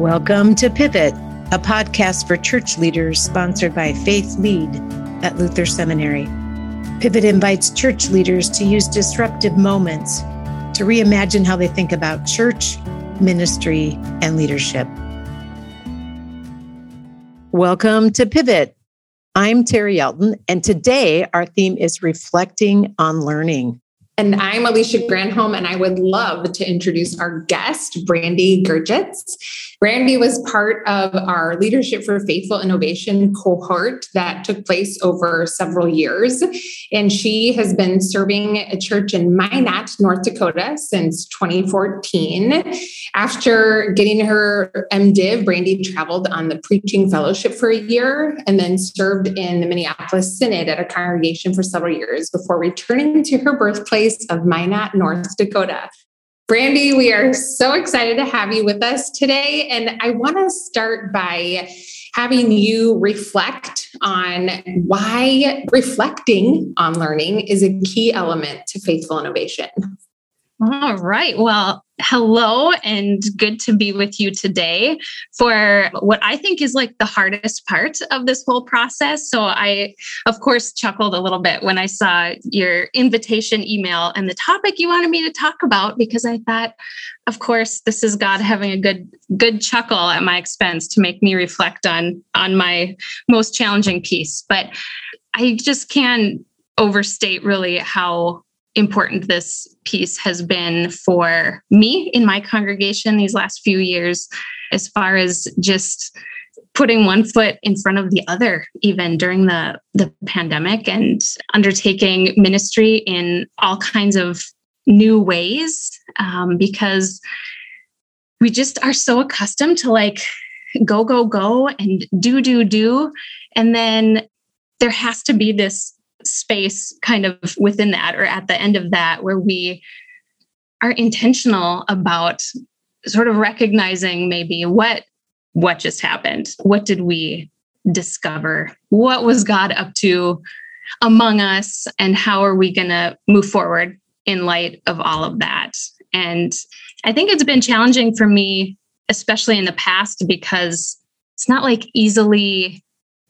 Welcome to Pivot, a podcast for church leaders sponsored by Faith Lead at Luther Seminary. Pivot invites church leaders to use disruptive moments to reimagine how they think about church, ministry, and leadership. Welcome to Pivot. I'm Terri Elton, and today our theme is reflecting on learning. And I'm Alicia Granholm, and I would love to introduce our guest, Brandy Gurgitz. Brandy was part of our Leadership for Faithful Innovation cohort that took place over several years. And she has been serving a church in Minot, North Dakota since 2014. After getting her MDiv, Brandy traveled on the preaching fellowship for a year and then served in the Minneapolis Synod at a congregation for several years before returning to her birthplace of Minot, North Dakota. Brandy, we are so excited to have you with us today. And I want to start by having you reflect on why reflecting on learning is a key element to faithful innovation. All right. Well, hello and good to be with you today for what I think is like the hardest part of this whole process. So, I, of course, chuckled a little bit when I saw your invitation email and the topic you wanted me to talk about because I thought, of course, this is God having a good good chuckle at my expense to make me reflect on on my most challenging piece. But I just can't overstate really how important this piece has been for me in my congregation these last few years, as far as just putting one foot in front of the other even during the the pandemic and undertaking ministry in all kinds of new ways um, because we just are so accustomed to like go go go and do do do and then there has to be this space kind of within that or at the end of that where we are intentional about sort of recognizing maybe what what just happened. What did we discover? What was god up to among us? And how are we going to move forward in light of all of that? And i think it's been challenging for me especially in the past because it's not like easily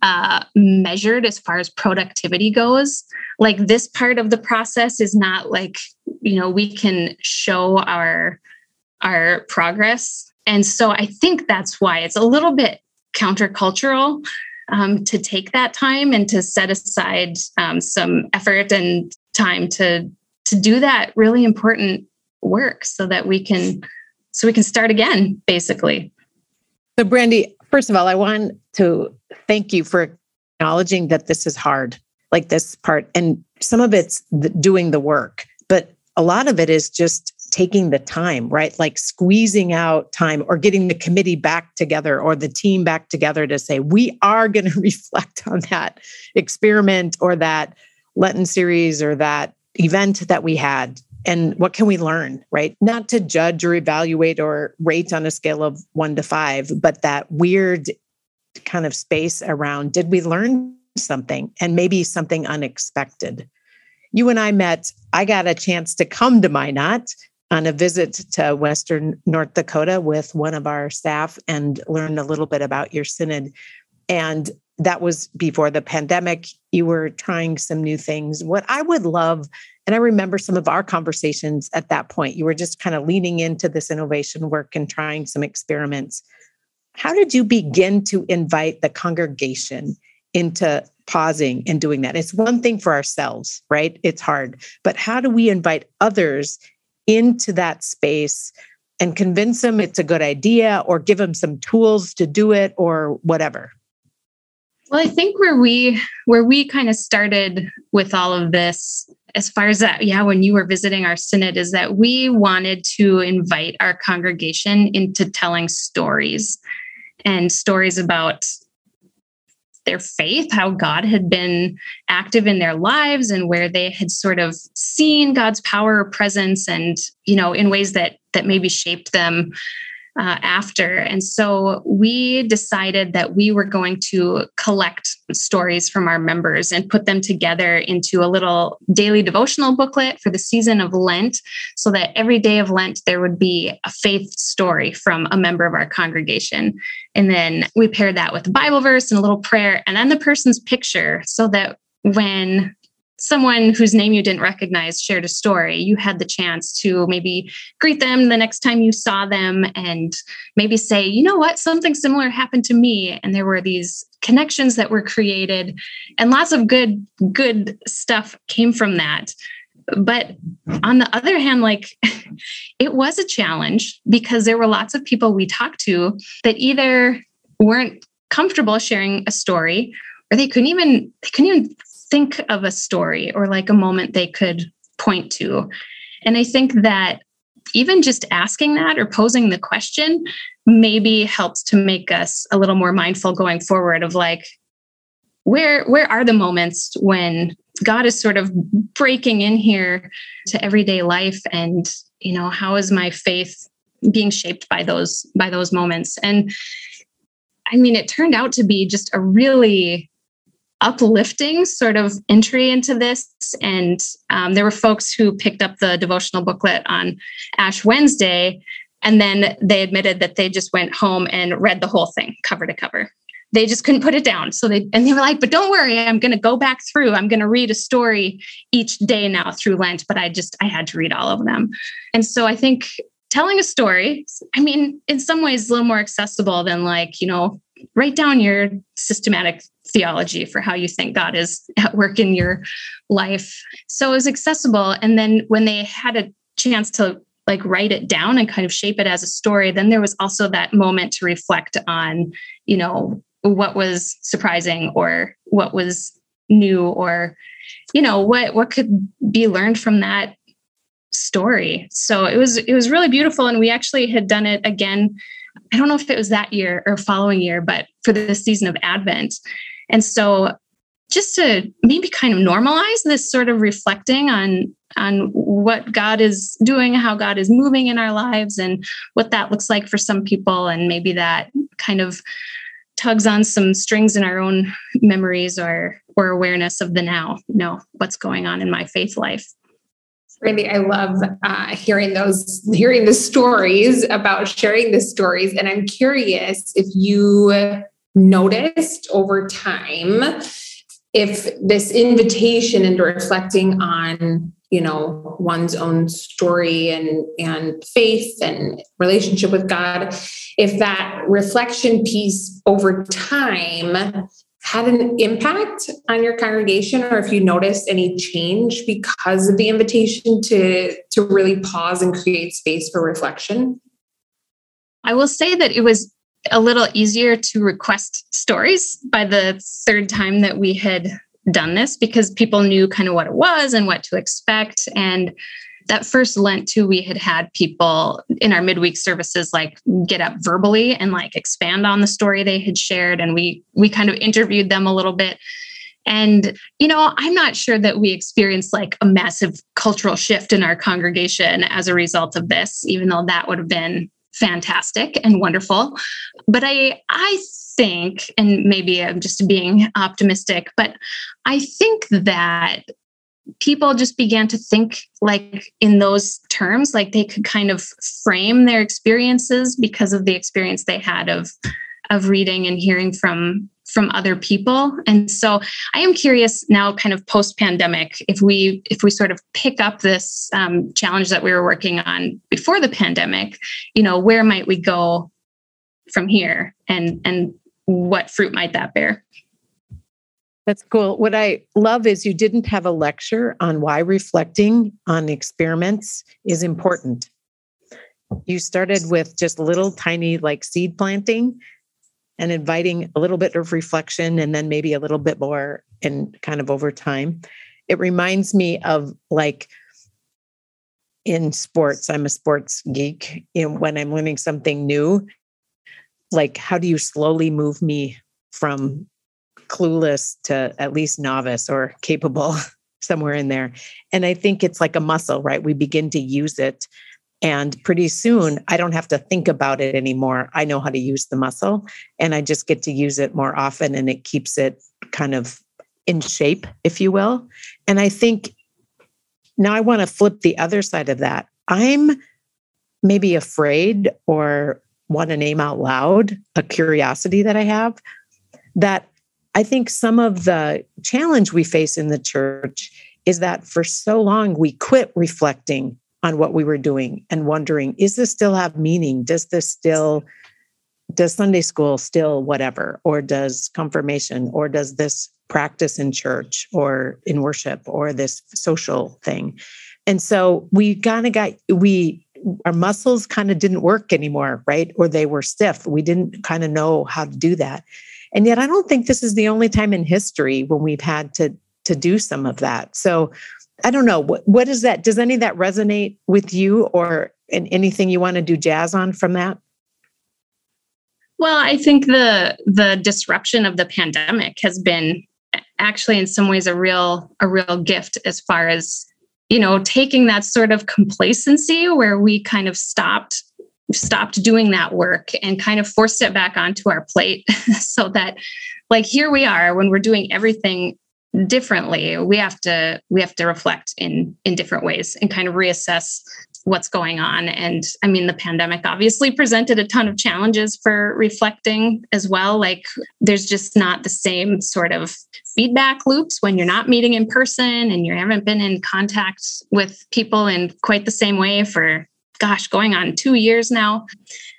uh, measured as far as productivity goes. Like this part of the process is not like you know we can show our our progress, and so I think that's why it's a little bit countercultural um, to take that time and to set aside um, some effort and time to to do that really important work so that we can so we can start again basically so brandy first of all, I want to thank you for acknowledging that this is hard, like this part. And some of it's doing the work, but a lot of it is just taking the time, right? Like squeezing out time or getting the committee back together or the team back together to say, we are going to reflect on that experiment or that Lenten series or that event that we had and what can we learn right not to judge or evaluate or rate on a scale of 1 to 5 but that weird kind of space around did we learn something and maybe something unexpected you and i met i got a chance to come to minot on a visit to western north dakota with one of our staff and learn a little bit about your synod and that was before the pandemic you were trying some new things what i would love and I remember some of our conversations at that point. You were just kind of leaning into this innovation work and trying some experiments. How did you begin to invite the congregation into pausing and doing that? It's one thing for ourselves, right? It's hard. But how do we invite others into that space and convince them it's a good idea or give them some tools to do it or whatever? Well, I think where we where we kind of started with all of this as far as that, yeah, when you were visiting our synod, is that we wanted to invite our congregation into telling stories and stories about their faith, how God had been active in their lives and where they had sort of seen God's power or presence and, you know, in ways that that maybe shaped them uh, after. And so we decided that we were going to collect stories from our members and put them together into a little daily devotional booklet for the season of Lent, so that every day of Lent there would be a faith story from a member of our congregation. And then we paired that with a Bible verse and a little prayer, and then the person's picture, so that when someone whose name you didn't recognize shared a story, you had the chance to maybe greet them the next time you saw them and maybe say, you know what, something similar happened to me. And there were these connections that were created and lots of good, good stuff came from that. But on the other hand, like it was a challenge because there were lots of people we talked to that either weren't comfortable sharing a story or they couldn't even they couldn't even think of a story or like a moment they could point to. And I think that even just asking that or posing the question maybe helps to make us a little more mindful going forward of like where where are the moments when god is sort of breaking in here to everyday life and you know how is my faith being shaped by those by those moments and i mean it turned out to be just a really uplifting sort of entry into this. And um, there were folks who picked up the devotional booklet on Ash Wednesday, and then they admitted that they just went home and read the whole thing cover to cover. They just couldn't put it down. So they and they were like, "But don't worry, I'm going to go back through. I'm going to read a story each day now through Lent." But I just I had to read all of them, and so I think telling a story i mean in some ways a little more accessible than like you know write down your systematic theology for how you think God is at work in your life. So it was accessible. And then when they had a chance to like write it down and kind of shape it as a story, then there was also that moment to reflect on, you know, what was surprising or what was new or you know what what could be learned from that story so it was it was really beautiful and we actually had done it again I don't know if it was that year or following year, but for the season of Advent. And so just to maybe kind of normalize this sort of reflecting on on what God is doing, how God is moving in our lives and what that looks like for some people and maybe that kind of tugs on some strings in our own memories or or awareness of the now, you know, what's going on in my faith life. Brandy, I love uh, hearing those, hearing the stories about sharing the stories. And I'm curious if you noticed over time if this invitation into reflecting on you know one's own story and and faith and relationship with god if that reflection piece over time had an impact on your congregation or if you noticed any change because of the invitation to to really pause and create space for reflection? I will say that it was a little easier to request stories by the third time that we had done this because people knew kind of what it was and what to expect. And that first Lent too, we had had people in our midweek services like get up verbally and like expand on the story they had shared, and we we kind of interviewed them a little bit. And you know, I'm not sure that we experienced like a massive cultural shift in our congregation as a result of this, even though that would have been fantastic and wonderful. But I I think, and maybe I'm just being optimistic, but I think that people just began to think like in those terms like they could kind of frame their experiences because of the experience they had of of reading and hearing from from other people. And so i am curious now kind of post pandemic if we if we sort of pick up this um, challenge that we were working on before the pandemic you know where might we go from here? And and what fruit might that bear that's cool. What I love is you didn't have a lecture on why reflecting on experiments is important. You started with just little tiny like seed planting and inviting a little bit of reflection and then maybe a little bit more and kind of over time. It reminds me of like in sports, I'm a sports geek. You know, when I'm learning something new, like how do you slowly move me from clueless to at least novice or capable somewhere in there. And I think it's like a muscle, right? We begin to use it And pretty soon, I don't have to think about it anymore. I know how to use the muscle and I just get to use it more often and it keeps it kind of in shape, if you will. And I think now I want to flip the other side of that. I'm maybe afraid or want to name out loud a curiosity that I have that I think some of the challenge we face in the church is that for so long we quit reflecting on what we were doing and wondering is this still have meaning? Does this still does sunday school still whatever? Or does confirmation? Or does this practice in church or in worship or this social thing? And so we kind of got we our muscles kind of didn't work anymore right? Or they were stiff. We didn't kind of know how to do that and yet i don't think this is the only time in history when we've had to to do some of that so I don't know what what is that? Does any of that resonate with you, or in anything you want to do jazz on from that? Well, I think the the disruption of the pandemic has been actually in some ways a real a real gift as far as you know taking that sort of complacency where we kind of stopped stopped doing that work and kind of forced it back onto our plate. So that like here we are when we're doing everything differently we have to we have to reflect in in different ways and kind of reassess what's going on. And i mean the pandemic obviously presented a ton of challenges for reflecting as well. Like there's just not the same sort of feedback loops when you're not meeting in person and you haven't been in contact with people in quite the same way for gosh going on 2 years now.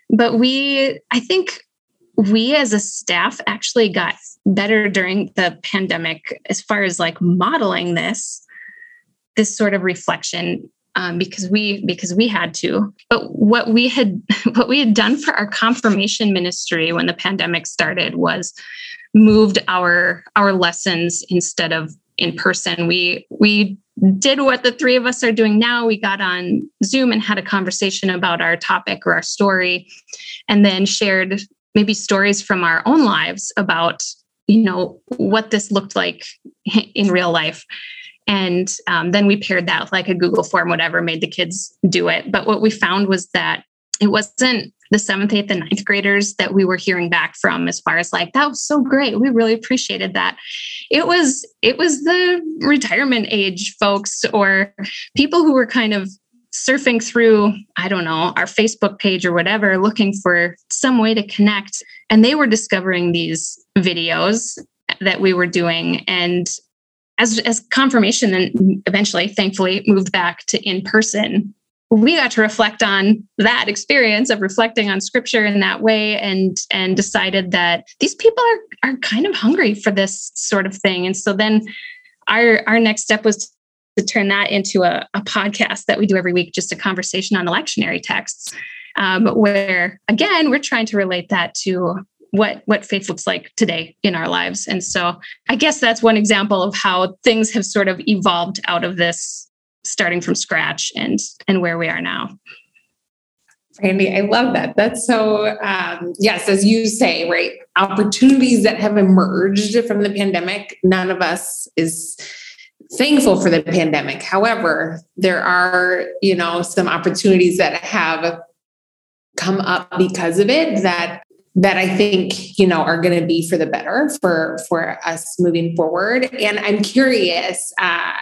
But we i think we as a staff actually got better during the pandemic as far as like modeling this this sort of reflection um, because we because we had to. But what we had what we had done for our confirmation ministry when the pandemic started was moved our our lessons instead of in person. We we did what the three of us are doing now. We got on zoom and had a conversation about our topic or our story and then shared maybe stories from our own lives about you know what this looked like in real life. And um, then we paired that with like a google form whatever made the kids do it. But what we found was that it wasn't the seventh eighth and ninth graders that we were hearing back from as far as like that was so great we really appreciated that it was it was the retirement age folks or people who were kind of surfing through, I don't know, our Facebook page or whatever, looking for some way to connect. And they were discovering these videos that we were doing. And as, as confirmation then eventually, thankfully, moved back to in person, we got to reflect on that experience of reflecting on scripture in that way and and decided that these people are are kind of hungry for this sort of thing. And so then our our next step was to turn that into a, a podcast that we do every week, just a conversation on lectionary texts, um, where again, we're trying to relate that to what what faith looks like today in our lives. And so I guess that's one example of how things have sort of evolved out of this starting from scratch and and where we are now. Brandy, I love that. That's so, um, yes, as you say, right? Opportunities that have emerged from the pandemic, none of us is thankful for the pandemic. However, there are, you know, some opportunities that have come up because of it that that I think, you know, are going to be for the better for for us moving forward. And I'm curious, uh,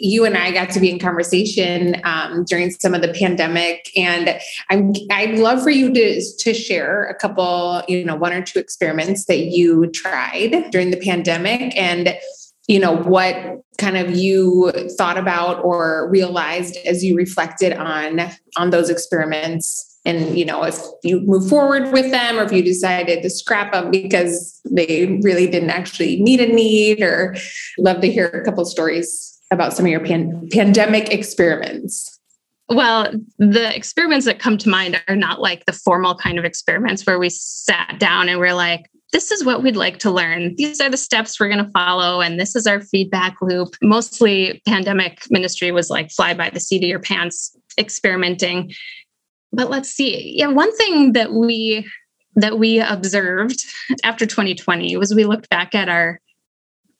you and I got to be in conversation um, during some of the pandemic, and I'm I'd love for you to to share a couple, you know, one or two experiments that you tried during the pandemic and you know what kind of you thought about or realized as you reflected on on those experiments and you know if you move forward with them or if you decided to scrap them because they really didn't actually meet a need or love to hear a couple stories about some of your pan- pandemic experiments well, the experiments that come to mind are not like the formal kind of experiments where we sat down and we're like, this is what we'd like to learn. These are the steps we're going to follow, and this is our feedback loop. Mostly, pandemic ministry was like fly by the seat of your pants experimenting. But let's see. Yeah, one thing that we that we observed after 2020 was we looked back at our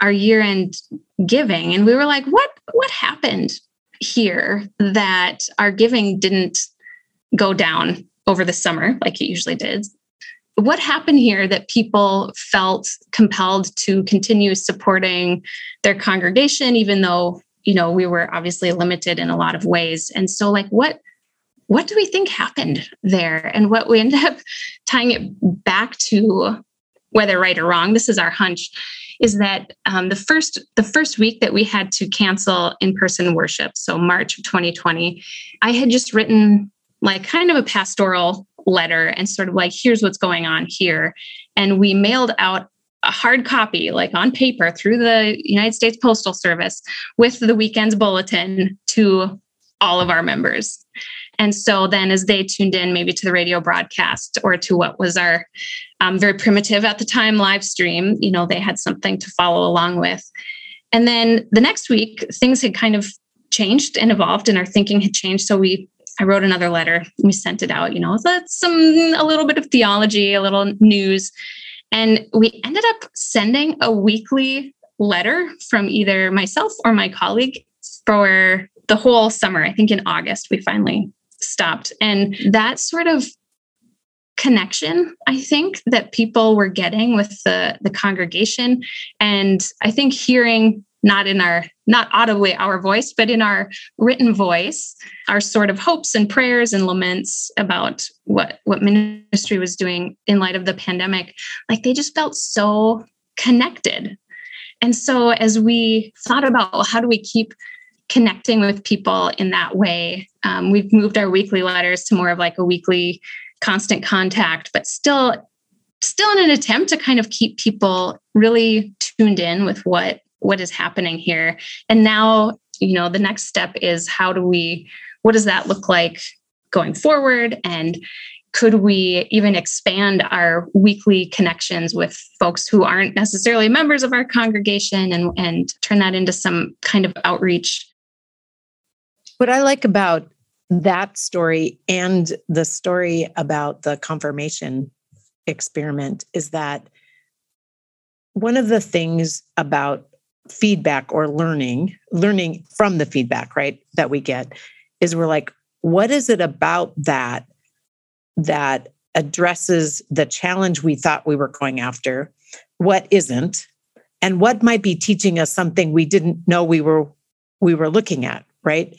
our year-end giving and we were like, what what happened here that our giving didn't go down over the summer like it usually did. What happened here that people felt compelled to continue supporting their congregation, even though, you know, we were obviously limited in a lot of ways? And so, like, what what do we think happened there? And what we ended up tying it back to, whether right or wrong, this is our hunch, is that um, the first the first week that we had to cancel in person worship, so March of 2020, I had just written like kind of a pastoral letter and sort of like here's what's going on here, and we mailed out a hard copy, like on paper, through the United States Postal Service with the weekend's bulletin to all of our members. And so then, as they tuned in, maybe to the radio broadcast or to what was our um, very primitive at the time live stream, you know, they had something to follow along with. And then the next week, things had kind of changed and evolved, and our thinking had changed. So we, I wrote another letter. We sent it out. You know, that's some a little bit of theology, a little news, and we ended up sending a weekly letter from either myself or my colleague for the whole summer. I think in August we finally stopped. And that sort of connection i think that people were getting with the the congregation and i think hearing not in our not audibly our voice but in our written voice our sort of hopes and prayers and laments about what what ministry was doing in light of the pandemic like they just felt so connected and so as we thought about well, how do we keep connecting with people in that way. Um, we've moved our weekly letters to more of like a weekly constant contact, but still still in an attempt to kind of keep people really tuned in with what what is happening here. And now, you know, the next step is how do we what does that look like going forward and could we even expand our weekly connections with folks who aren't necessarily members of our congregation and, and turn that into some kind of outreach what I like about that story and the story about the confirmation experiment is that one of the things about feedback or learning, learning from the feedback, right, that we get is we're like, what is it about that that addresses the challenge we thought we were going after? What isn't? And what might be teaching us something we didn't know we were we were looking at, right?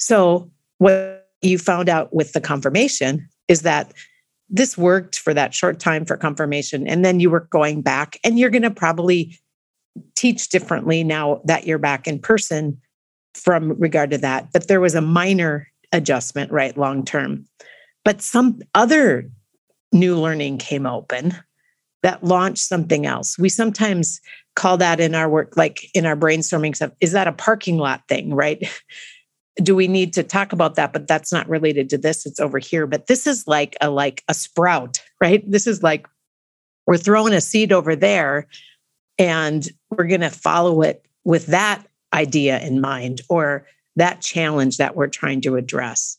So, what you found out with the confirmation is that this worked for that short time for confirmation. And then you were going back, and you're going to probably teach differently now that you're back in person from regard to that. But there was a minor adjustment, right, long term. But some other new learning came open that launched something else. We sometimes call that in our work, like in our brainstorming stuff, is that a parking lot thing, right? Do we need to talk about that? But that's not related to this. It's over here. But this is like a like a sprout right? This is like we're throwing a seed over there and we're going to follow it with that idea in mind or that challenge that we're trying to address.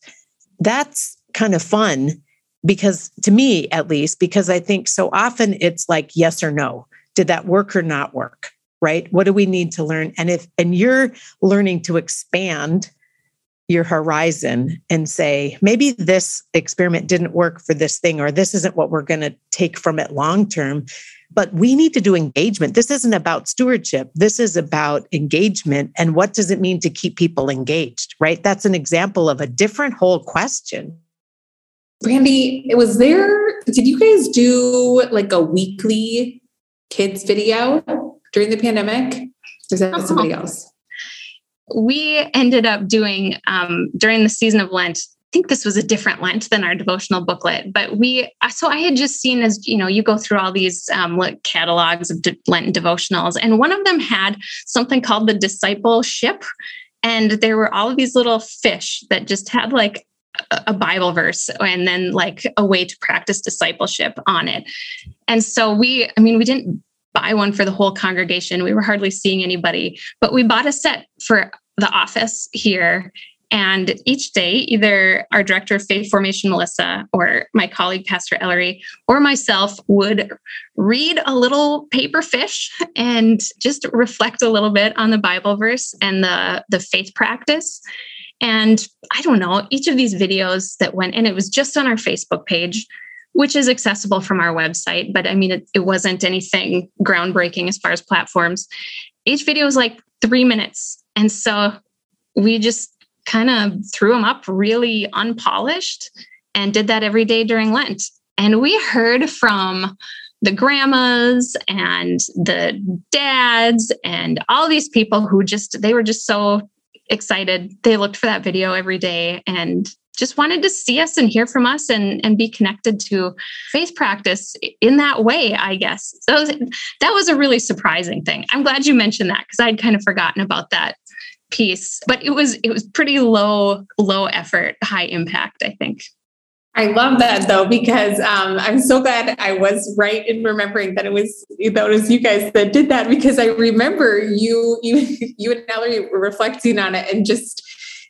That's kind of fun because to me at least because i think so often it's like yes or no. Did that work or not work right? What do we need to learn? And if and you're learning to expand your horizon and say, maybe this experiment didn't work for this thing, or this isn't what we're going to take from it long term. But we need to do engagement. This isn't about stewardship. This is about engagement. And what does it mean to keep people engaged, right? That's an example of a different whole question. Brandy, was there, did you guys do like a weekly kids video during the pandemic? Or is that uh-huh. somebody else? We ended up doing um, during the season of Lent. I think this was a different Lent than our devotional booklet, but we, so I had just seen as, you know, you go through all these um, like catalogs of de- Lenten devotionals, and one of them had something called the discipleship. And there were all of these little fish that just had like a Bible verse and then like a way to practice discipleship on it. And so we, I mean, we didn't buy one for the whole congregation. We were hardly seeing anybody, but we bought a set for the office here. And each day, either our director of faith formation, Melissa, or my colleague, Pastor Ellery, or myself would read a little paper fish and just reflect a little bit on the Bible verse and the, the faith practice. And I don't know, each of these videos that went, and it was just on our Facebook page, which is accessible from our website. But I mean, it, it wasn't anything groundbreaking as far as platforms. Each video was like three minutes. And so we just kind of threw them up really unpolished and did that every day during Lent. And we heard from the grandmas and the dads and all these people who just they were just so excited they looked for that video every day and just wanted to see us and hear from us and, and be connected to faith practice in that way, I guess. So that was a really surprising thing. I'm glad you mentioned that because I'd kind of forgotten about that piece. But it was it was pretty low, low effort, high impact, I think. I love that though, because um, I'm so glad I was right in remembering that it was that it was you guys that did that because I remember you you you and Ellery were reflecting on it and just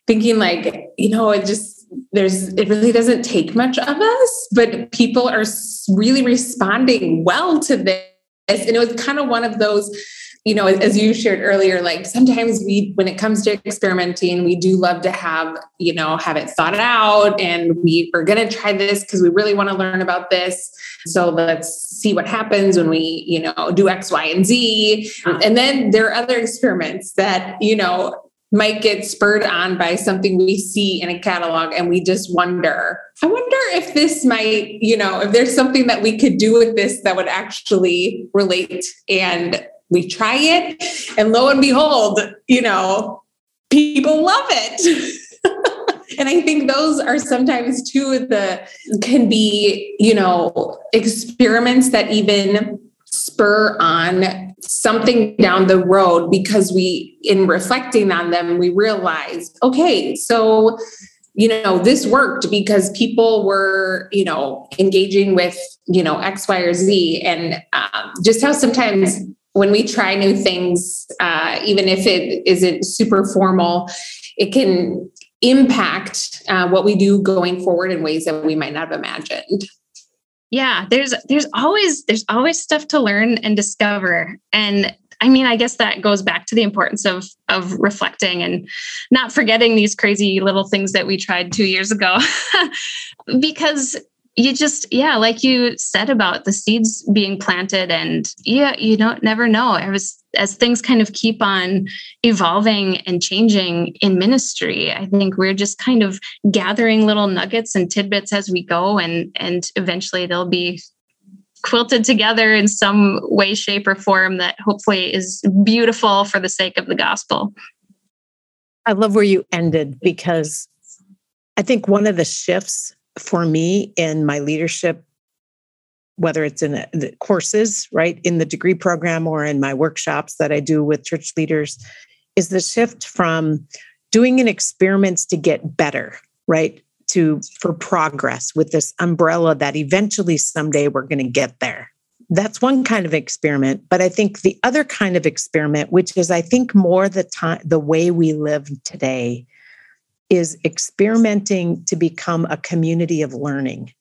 thinking like, you know, it just there's it really doesn't take much of us, but people are really responding well to this. And it was kind of one of those you know, as you shared earlier, like sometimes we, when it comes to experimenting, we do love to have, you know, have it thought out and we are going to try this because we really want to learn about this. So let's see what happens when we, you know, do X, Y, and Z. And then there are other experiments that, you know, might get spurred on by something we see in a catalog and we just wonder. I wonder if this might you know if there's something that we could do with this that would actually relate and we try it. And lo and behold you know people love it. And i think those are sometimes two of the can be you know experiments that even spur on something down the road because we in reflecting on them we realized, okay so you know this worked because people were you know engaging with you know x y or z and um, just how sometimes when we try new things, uh, even if it isn't super formal, it can impact uh, what we do going forward in ways that we might not have imagined. Yeah, there's there's always there's always stuff to learn and discover, and I mean, I guess that goes back to the importance of of reflecting and not forgetting these crazy little things that we tried two years ago, because you just yeah like you said about the seeds being planted and yeah you don't never know. Was as things kind of keep on evolving and changing in ministry i think we're just kind of gathering little nuggets and tidbits as we go and and eventually they'll be quilted together in some way shape or form that hopefully is beautiful for the sake of the gospel. I love where you ended because i think one of the shifts for me in my leadership whether it's in the courses right in the degree program or in my workshops that i do with church leaders is the shift from doing an experiments to get better right to for progress with this umbrella that eventually someday we're going to get there. That's one kind of experiment but i think the other kind of experiment which is i think more the time the way we live today is experimenting to become a community of learning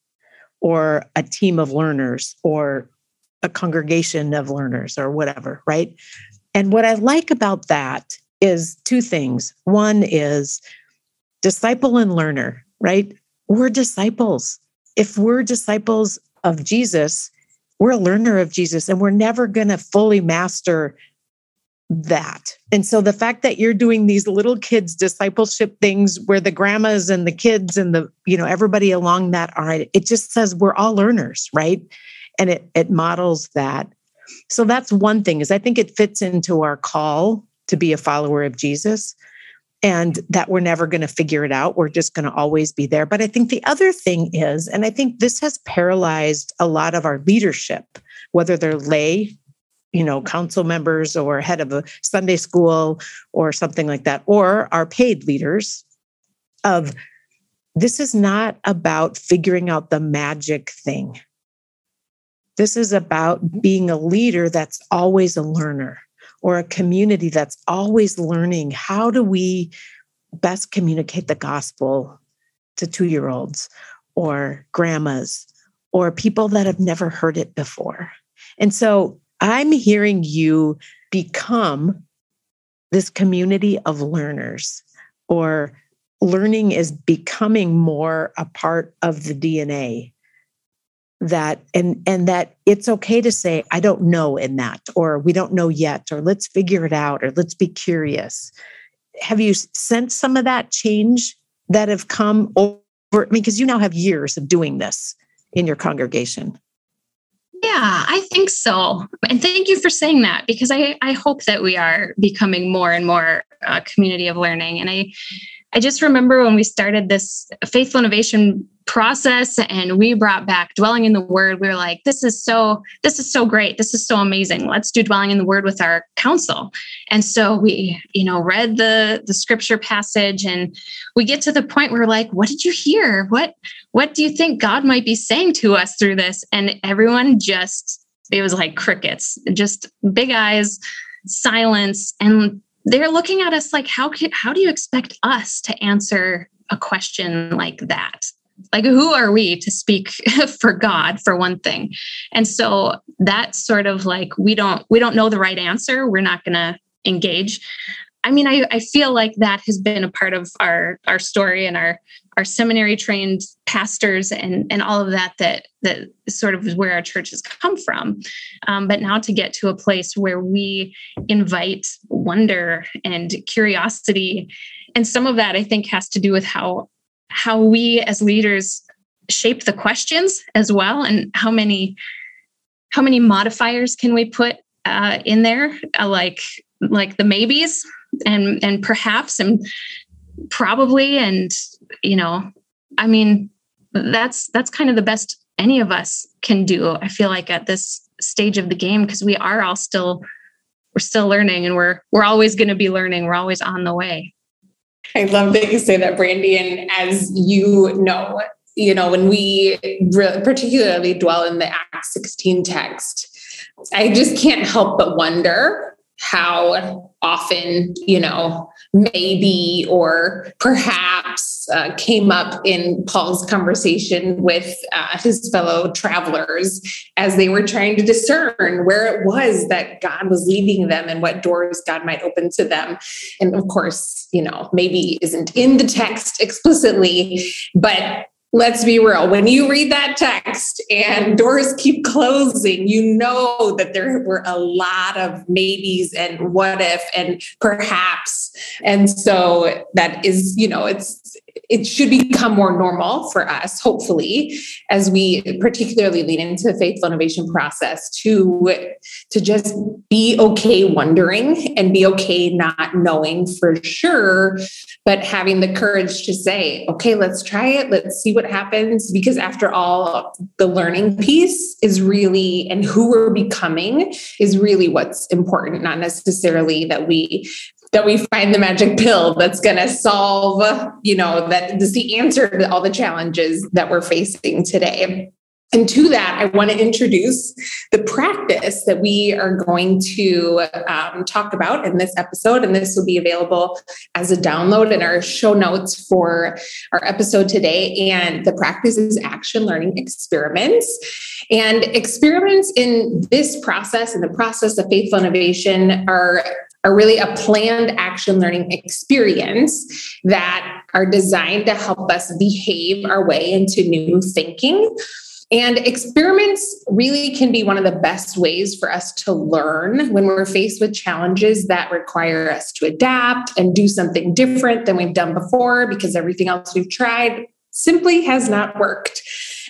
or a team of learners or a congregation of learners or whatever, right? And what I like about that is two things. One is disciple and learner, right? We're disciples. If we're disciples of Jesus, we're a learner of Jesus, and we're never going to fully master that. And so the fact that you're doing these little kids discipleship things where the grandmas and the kids and the, you know, everybody along that are, it just says we're all learners, right? And it it models that. So that's one thing is I think it fits into our call to be a follower of Jesus and that we're never going to figure it out. We're just going to always be there. But I think the other thing is, and I think this has paralyzed a lot of our leadership, whether they're lay you know council members or head of a sunday school or something like that or our paid leaders of this is not about figuring out the magic thing. This is about being a leader that's always a learner or a community that's always learning how do we best communicate the gospel to two year olds or grandmas or people that have never heard it before. And so I'm hearing you become this community of learners or learning is becoming more a part of the DNA that and and that it's okay to say i don't know in that or we don't know yet or let's figure it out or let's be curious. Have you sensed some of that change that have come over i mean because you now have years of doing this in your congregation yeah, I think so. And thank you for saying that because I, I hope that we are becoming more and more a community of learning. And I I just remember when we started this faithful innovation process and we brought back dwelling in the word we were like this is so this is so great. This is so amazing. Let's do dwelling in the word with our council and so we you know read the the scripture passage and we get to the point where we're like what did you hear? What what do you think god might be saying to us through this? And everyone just it was like crickets just big eyes silence and they're looking at us like how can, how do you expect us to answer a question like that? Like who are we to speak for god for one thing? And so that's sort of like we don't we don't know the right answer. We're not going to engage. I mean I, I feel like that has been a part of our our story and our our seminary trained pastors and and all of that that that sort of is where our church has come from. Um, but now to get to a place where we invite wonder and curiosity. And some of that i think has to do with how how we as leaders shape the questions as well and how many how many modifiers can we put uh, in there uh, like like the maybes and and perhaps and probably and you know i mean that's that's kind of the best any of us can do i feel like at this stage of the game because we are all still we're still learning and we're we're always going to be learning. We're always on the way. I love that you say that brandy and as you know you know when we re- particularly dwell in the acts 16 text i just can't help but wonder how often, you know, maybe or perhaps uh, came up in Paul's conversation with uh, his fellow travelers as they were trying to discern where it was that God was leading them and what doors God might open to them. And of course, you know, maybe isn't in the text explicitly, but let's be real. When you read that text and doors keep closing you know that there were a lot of maybes and what if and perhaps. And so that is you know it's it should become more normal for us, hopefully, as we particularly lean into the faithful innovation process to, to just be okay wondering and be okay not knowing for sure, but having the courage to say, okay, let's try it, let's see what happens. Because after all, the learning piece is really, and who we're becoming is really what's important, not necessarily that we that we find the magic pill that's going to solve, you know, that is the answer to all the challenges that we're facing today. And to that, I want to introduce the practice that we are going to um, talk about in this episode. And this will be available as a download in our show notes for our episode today. And the practice is action learning experiments. And experiments in this process, and the process of faithful innovation, are are really a planned action learning experience that are designed to help us behave our way into new thinking. And experiments really can be one of the best ways for us to learn when we're faced with challenges that require us to adapt and do something different than we've done before because everything else we've tried simply has not worked.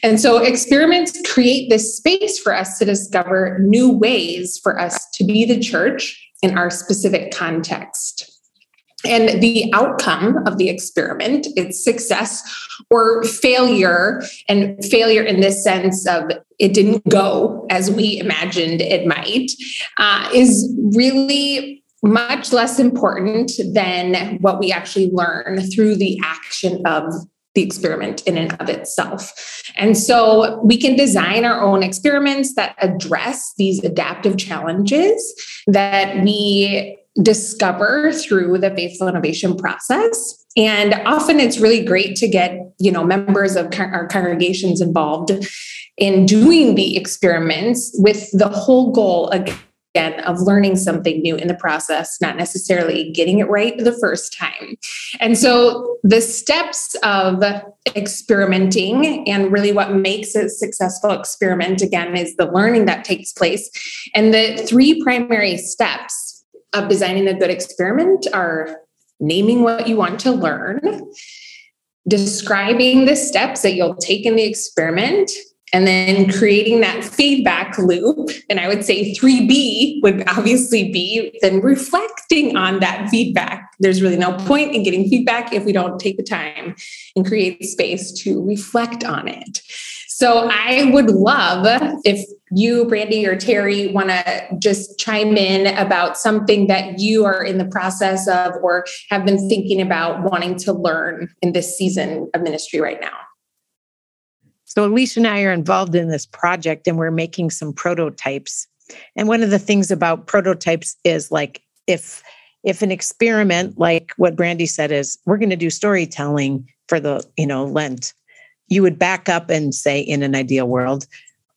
And so experiments create this space for us to discover new ways for us to be the church in our specific context. And the outcome of the experiment, its success or failure, and failure in this sense of it didn't go as we imagined it might, uh, is really much less important than what we actually learn through the action of the experiment in and of itself. And so we can design our own experiments that address these adaptive challenges that we discover through the faithful innovation process. And often it's really great to get, you know, members of our congregations involved in doing the experiments with the whole goal again again of learning something new in the process, not necessarily getting it right the first time. And so the steps of experimenting and really what makes a successful experiment again is the learning that takes place. And the three primary steps of designing a good experiment are naming what you want to learn, describing the steps that you'll take in the experiment, and then creating that feedback loop. And I would say 3B would obviously be then reflecting on that feedback. There's really no point in getting feedback if we don't take the time and create space to reflect on it. So I would love if you, Brandy, or Terri want to just chime in about something that you are in the process of or have been thinking about wanting to learn in this season of ministry right now. So Alicia and I are involved in this project and we're making some prototypes. And one of the things about prototypes is like if if an experiment like what Brandy said is we're going to do storytelling for the, you know, Lent, you would back up and say in an ideal world,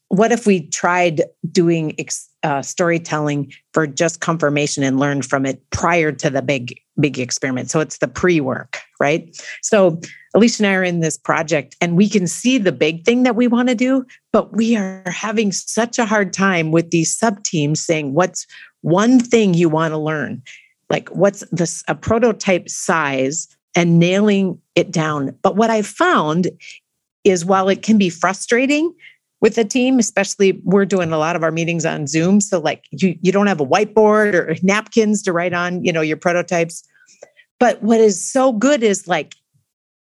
what if we tried doing uh, storytelling for just confirmation and learned from it prior to the big big experiment? So it's the pre-work right? So alicia and i are in this project and we can see the big thing that we want to do but we are having such a hard time with these sub teams saying what's one thing you want to learn? Like what's this a prototype size and nailing it down? But what i've found is while it can be frustrating with the team, especially we're doing a lot of our meetings on Zoom. So like you, you don't have a whiteboard or napkins to write on, you know, your prototypes. But what is so good is like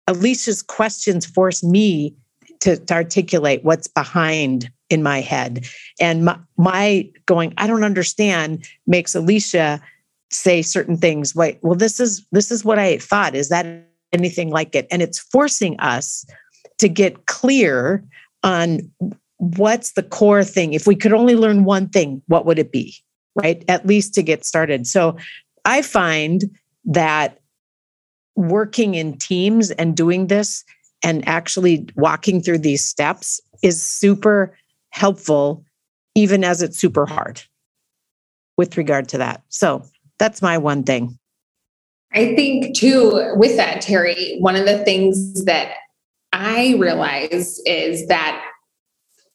Alicia's questions force me to, to articulate what's behind in my head. And my, my going, I don't understand makes Alicia say certain things. Wait, well, this is this is what I thought. Is that anything like it? And it's forcing us to get clear on what's the core thing. If we could only learn one thing, what would it be? Right? At least to get started. So I find that working in teams and doing this and actually walking through these steps is super helpful, even as it's super hard with regard to that. So that's my one thing. I think, too, with that, Terri, one of the things that I realize is that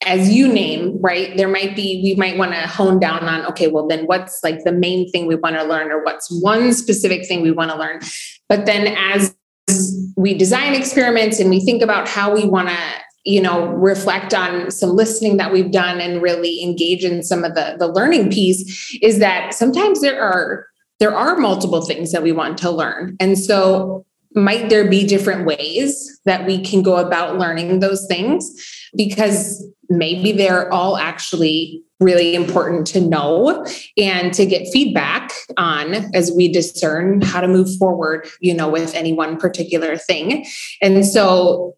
as you name, right, there might be, we might want to hone down on, okay, well, then what's like the main thing we want to learn, or what's one specific thing we want to learn. But then as we design experiments and we think about how we want to you know reflect on some listening that we've done and really engage in some of the the learning piece is that sometimes there are there are multiple things that we want to learn and so might there be different ways that we can go about learning those things? Because maybe they're all actually really important to know and to get feedback on as we discern how to move forward you know with any one particular thing. And so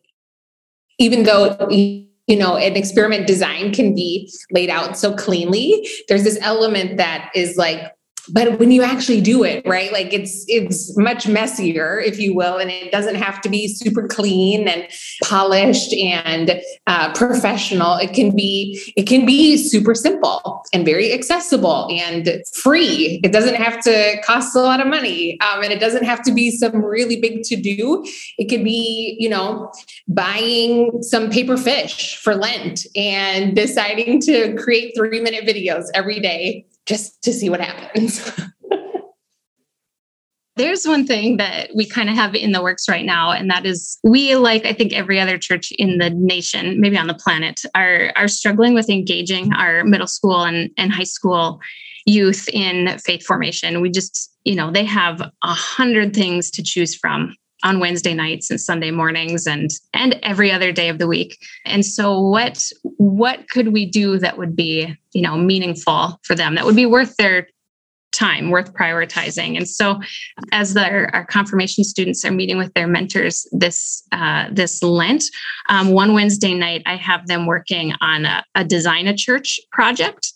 even though you know an experiment design can be laid out so cleanly there's this element that is like but when you actually do it right like it's it's much messier if you will and it doesn't have to be super clean and polished and uh, professional. It can be it can be super simple and very accessible and free. It doesn't have to cost a lot of money um, and it doesn't have to be some really big to do it could be you know buying some paper fish for lent and deciding to create three minute videos every day just to see what happens. There's one thing that we kind of have in the works right now, and that is we, like I think every other church in the nation, maybe on the planet, are are struggling with engaging our middle school and, and high school youth in faith formation. We just, you know, they have a hundred things to choose from on Wednesday nights and Sunday mornings and and every other day of the week. And so what what could we do that would be, you know, meaningful for them that would be worth their time worth prioritizing and so as their, our confirmation students are meeting with their mentors this uh, this lent um, one wednesday night i have them working on a, a design a church project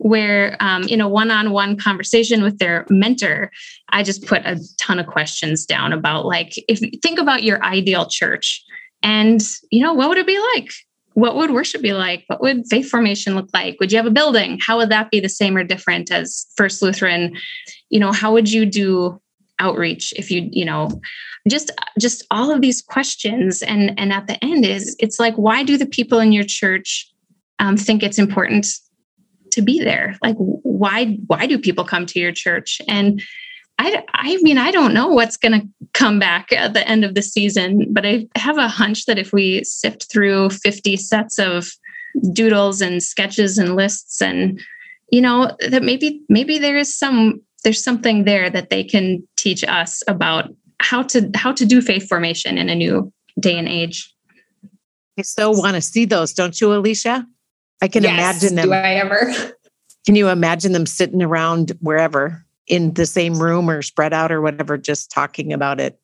where um, in a one-on-one conversation with their mentor i just put a ton of questions down about like if think about your ideal church and you know what would it be like what would worship be like? What would faith formation look like? Would you have a building? How would that be the same or different as First Lutheran? You know, how would you do outreach if you, you know, just just all of these questions and and at the end is it's like why do the people in your church um, think it's important to be there. Like why why do people come to your church? And I, I mean, I don't know what's going to come back at the end of the season, but I have a hunch that if we sift through 50 sets of doodles and sketches and lists and you know that maybe maybe there is some there's something there that they can teach us about how to how to do faith formation in a new day and age. I so want to see those don't you alicia i can yes, imagine them do i ever can you imagine them sitting around wherever in the same room or spread out or whatever, just talking about it.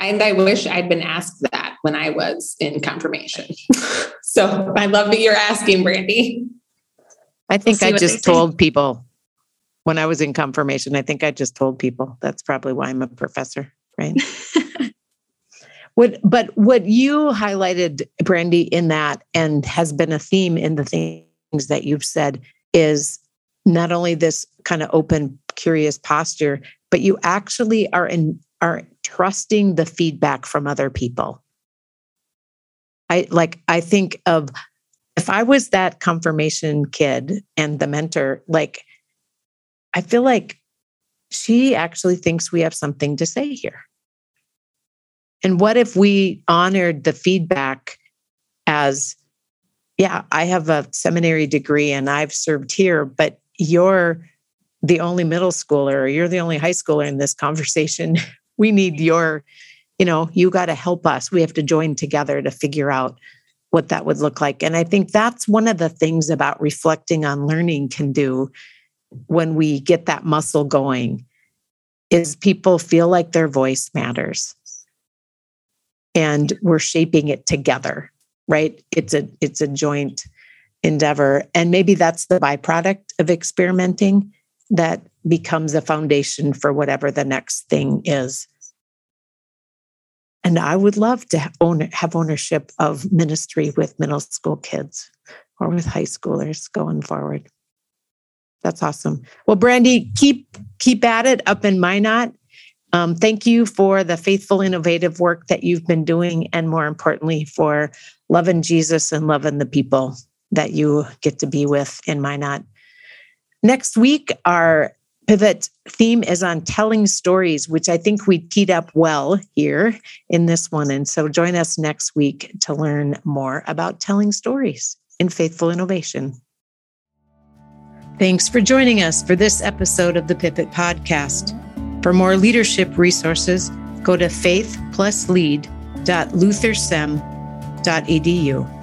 And I wish I'd been asked that when I was in confirmation. so I love that you're asking, Brandy. I think we'll I just told people when I was in confirmation. I think I just told people. That's probably why I'm a professor, right? what but what you highlighted, Brandy, in that and has been a theme in the things that you've said is not only this kind of open curious posture, but you actually are in are trusting the feedback from other people. I like I think of if I was that confirmation kid and the mentor, like I feel like she actually thinks we have something to say here. And what if we honored the feedback as, yeah, I have a seminary degree and I've served here, but you're the only middle schooler or you're the only high schooler in this conversation. we need your, you know, you got to help us. We have to join together to figure out what that would look like. And I think that's one of the things about reflecting on learning can do when we get that muscle going is people feel like their voice matters. And we're shaping it together, right? It's a it's a joint endeavor. And maybe that's the byproduct of experimenting that becomes a foundation for whatever the next thing is. And I would love to own, have ownership of ministry with middle school kids or with high schoolers going forward. That's awesome. Well, Brandy, keep keep at it up in Minot. Um, thank you for the faithful, innovative work that you've been doing, and more importantly, for loving Jesus and loving the people that you get to be with in Minot. Next week, our pivot theme is on telling stories, which I think we teed up well here in this one. And so join us next week to learn more about telling stories in faithful innovation. Thanks for joining us for this episode of the Pivot Podcast. For more leadership resources, go to faithpluslead.luthersem.edu.